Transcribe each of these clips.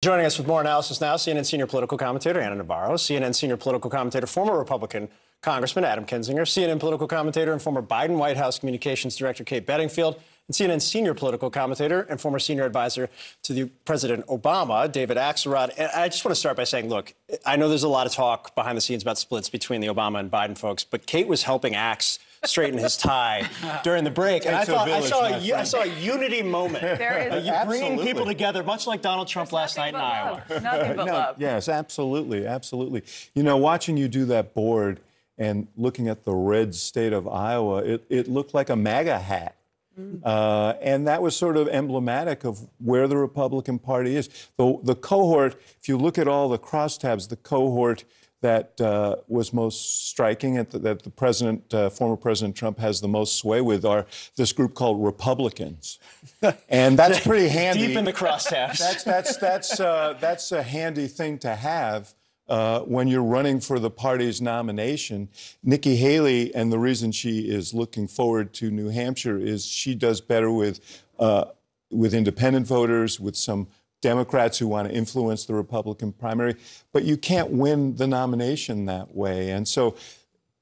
Joining us with more analysis now, CNN senior political commentator Ana Navarro, CNN senior political commentator, former Republican Congressman Adam Kinzinger, CNN political commentator and former Biden White House Communications Director Kate Bedingfield, and CNN senior political commentator and former senior advisor to the President Obama, David Axelrod. And I just want to start by saying, look, I know there's a lot of talk behind the scenes about splits between the Obama and Biden folks, but Kate was helping Axe straighten his tie during the break. And I thought village, I, saw a, I saw a unity moment. There is. Uh, bringing people together, much like Donald Trump There's last night in Iowa. Nothing but no, love. Yes, absolutely, absolutely. You know, watching you do that board and looking at the red state of Iowa, it, it looked like a MAGA hat. Mm. Uh, and that was sort of emblematic of where the Republican Party is. The, the cohort, if you look at all the crosstabs, the cohort that uh, was most striking and that the president, uh, former President Trump, has the most sway with are this group called Republicans, and that's pretty handy. Deep in the crosstabs. That's that's that's uh, that's a handy thing to have. Uh, when you're running for the party's nomination, Nikki Haley, and the reason she is looking forward to New Hampshire is she does better with uh, with independent voters, with some Democrats who want to influence the Republican primary, but you can't win the nomination that way. And so,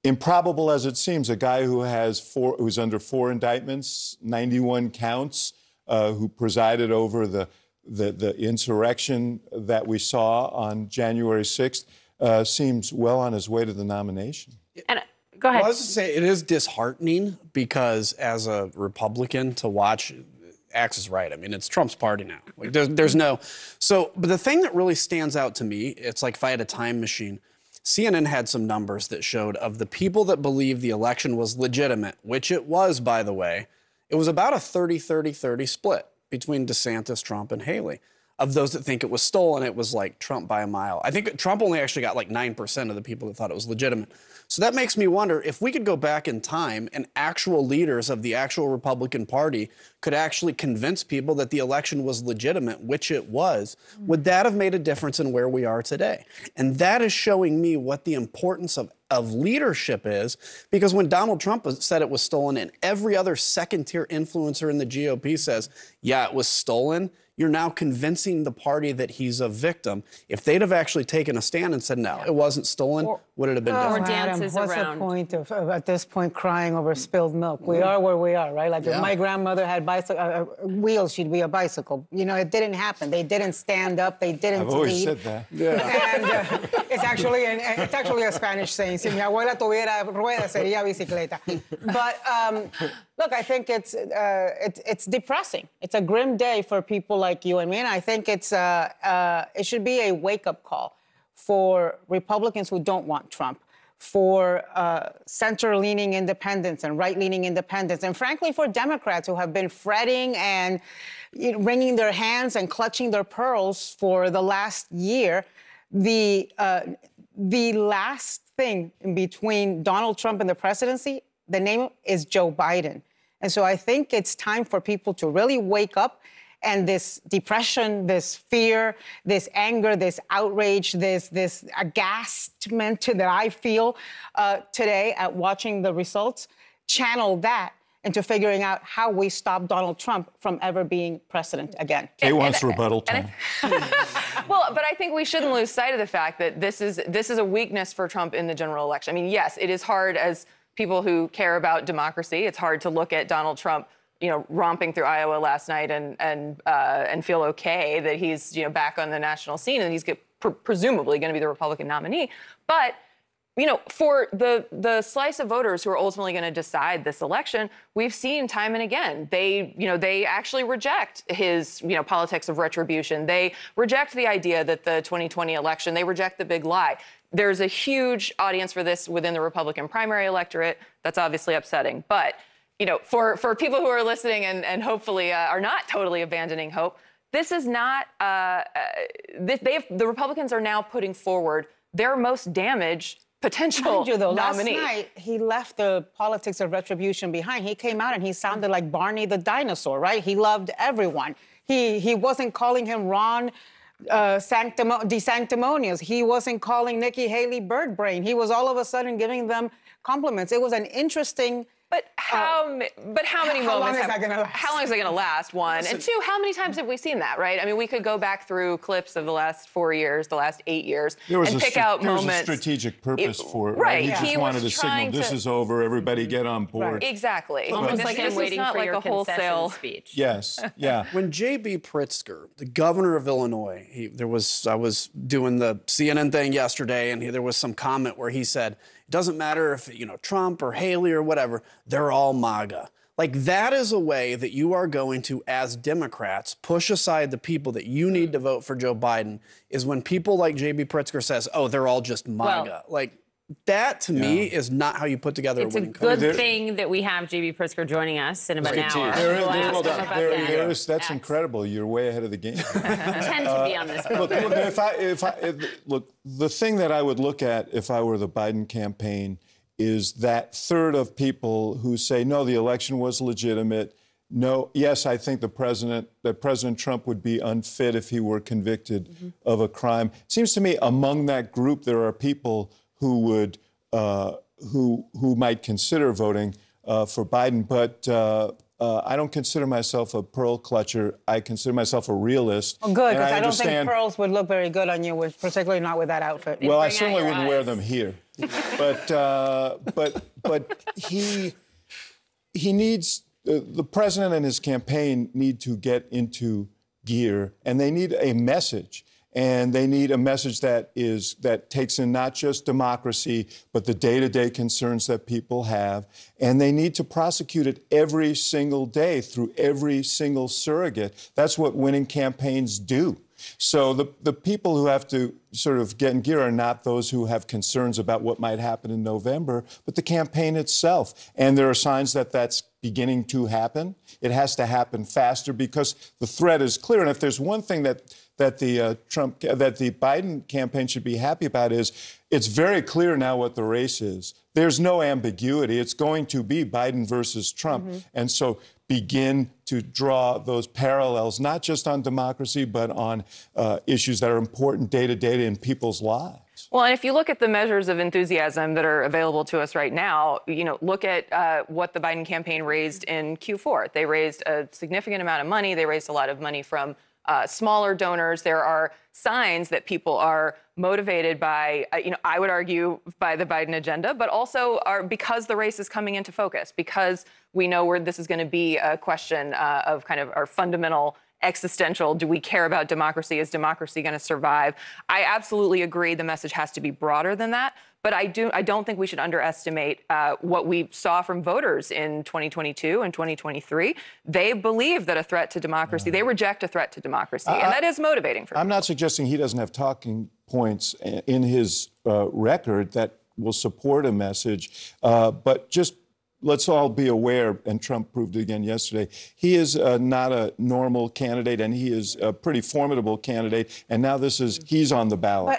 improbable as it seems, a guy who has four, who's under four indictments, 91 counts, uh, who presided over the, the, the insurrection that we saw on January 6th, uh, seems well on his way to the nomination. And go ahead. Well, I was to say it is disheartening because as a Republican to watch Axe is right. I mean, it's Trump's party now. Like, there's, there's no. So, but the thing that really stands out to me, it's like if I had a time machine. CNN had some numbers that showed of the people that believed the election was legitimate, which it was, by the way, it was about a 30 30 30 split between DeSantis, Trump, and Haley of those that think it was stolen, it was like Trump by a mile. I think Trump only actually got like 9% of the people that thought it was legitimate. So that makes me wonder if we could go back in time and actual leaders of the actual Republican Party could actually convince people that the election was legitimate, which it was, would that have made a difference in where we are today? And that is showing me what the importance of of leadership is because when Donald Trump said it was stolen and every other second tier influencer in the GOP says, yeah, it was stolen, you're now convincing the party that he's a victim. If they'd have actually taken a stand and said, no, it wasn't stolen, or, would it have been oh, different? Or dances what's around. the point of, of, at this point, crying over spilled milk? We are where we are, right? Like yeah. if my grandmother had bicycle, uh, uh, wheels, she'd be a bicycle. You know, it didn't happen. They didn't stand up. They didn't I've always lead. said that. Yeah. And uh, it's actually an, it's actually a Spanish saying. Si mi abuela tuviera ruedas, sería bicicleta. But um, look, I think it's uh, it, it's depressing. It's a grim day for people like you and me, and I think it's uh, uh, it should be a wake-up call for Republicans who don't want Trump, for uh, center-leaning independents and right-leaning independents, and frankly for Democrats who have been fretting and wringing their hands and clutching their pearls for the last year. The uh, the last thing in between Donald Trump and the presidency, the name is Joe Biden. And so I think it's time for people to really wake up and this depression, this fear, this anger, this outrage, this this agastment that I feel uh, today at watching the results, channel that into figuring out how we stop Donald Trump from ever being president again. He wants and, rebuttal time. well, but I think we shouldn't lose sight of the fact that this is this is a weakness for Trump in the general election. I mean, yes, it is hard as people who care about democracy. It's hard to look at Donald Trump, you know, romping through Iowa last night and and uh, and feel okay that he's you know back on the national scene and he's get, pr- presumably going to be the Republican nominee. But you know, for the the slice of voters who are ultimately going to decide this election, we've seen time and again they, you know, they actually reject his, you know, politics of retribution. They reject the idea that the 2020 election, they reject the big lie. There's a huge audience for this within the Republican primary electorate. That's obviously upsetting, but you know, for for people who are listening and and hopefully uh, are not totally abandoning hope, this is not. Uh, uh, this, they have, the Republicans are now putting forward their most damaged potential Mind you, though, nominee. Last night, he left the politics of retribution behind. He came out and he sounded like Barney the dinosaur, right? He loved everyone. He, he wasn't calling him Ron uh, sanctimo- DeSanctimonious. He wasn't calling Nikki Haley bird brain. He was all of a sudden giving them compliments. It was an interesting But oh. how? ma- but how many how long moments? is have- that gonna last? How long is it going to last? One and two. How many times have we seen that? Right. I mean, we could go back through clips of the last four years, the last eight years, There was and a pick stra- out there was a strategic purpose It- for it. right, He yeah. just he wanted was to signal trying this is over. Everybody mm-hmm. get on board. Exactly. Almost This- like this I'm is waiting not for like your a wholesale. speech. Yes. Yeah. When J.B. Pritzker, the governor of Illinois, he, there was I was doing the CNN thing yesterday, and he, there was some comment where he said, "It doesn't matter if you know Trump or Haley or whatever, they're all MAGA." Like that is a way that you are going to, as Democrats, push aside the people that you need to vote for Joe Biden. Is when people like J.B. Pritzker says, "Oh, they're all just MAGA." like that to me is not how you put together It's a a winning good country. thing that we have JB Pritzker joining us in about an hour. There, We'll there- there- that. there is- that's Next. incredible. You're way ahead of the game. Tend to be on this look, look, if I, if I, if, look, the thing that I would look at if I were the Biden campaign is that third of people who say, no, the election was legitimate. No, yes, I think the president, that President Trump would be unfit if he were convicted mm-hmm. of a crime. It seems to me among that group there are people who would, uh, who who might consider voting uh, for Biden, but. Uh, uh, I don't consider myself a pearl clutcher. I consider myself a realist. Oh, good, because I, don't think pearls would look very good on you, with, particularly not with that outfit. well, I certainly wouldn't wear them here, but uh, but but he he needs uh, the president and his campaign need to get into gear, and they need a message, and they need a message that is that takes in not just democracy but the day-to-day concerns that people have, and they need to prosecute it every single day through every single surrogate. That's what winning campaigns do. So the, the people who have to sort of get in gear are not those who have concerns about what might happen in November, but the campaign itself. And there are signs that that's beginning to happen. It has to happen faster because the threat is clear. And if there's one thing that that the uh, Trump that the Biden campaign should be happy about is it's very clear now what the race is. There's no ambiguity. It's going to be Biden versus Trump. And so begin to draw those parallels, not just on democracy, but on uh, issues that are important day to day in people's lives. Well, and if you look at the measures of enthusiasm that are available to us right now, you know, look at uh, what the Biden campaign raised in Q4. They raised a significant amount of money. They raised a lot of money from uh, smaller donors. There are signs that people are motivated by, uh, you know, I would argue by the Biden agenda, but also are because the race is coming into focus, because we know where this is going to be a question uh, of kind of our fundamental existential do we care about democracy? Is democracy going to survive? I absolutely agree the message has to be broader than that but i do i don't think we should underestimate uh, what we saw from voters in 2022 and 2023 they believe that a threat to democracy they reject a threat to democracy and that is motivating for I'm not suggesting he doesn't have talking points in his uh, record that will support a message, uh, but just let's all be aware, and Trump proved it again yesterday, he is uh, not a normal candidate and he is a pretty formidable candidate. And now this is, he's on the ballot.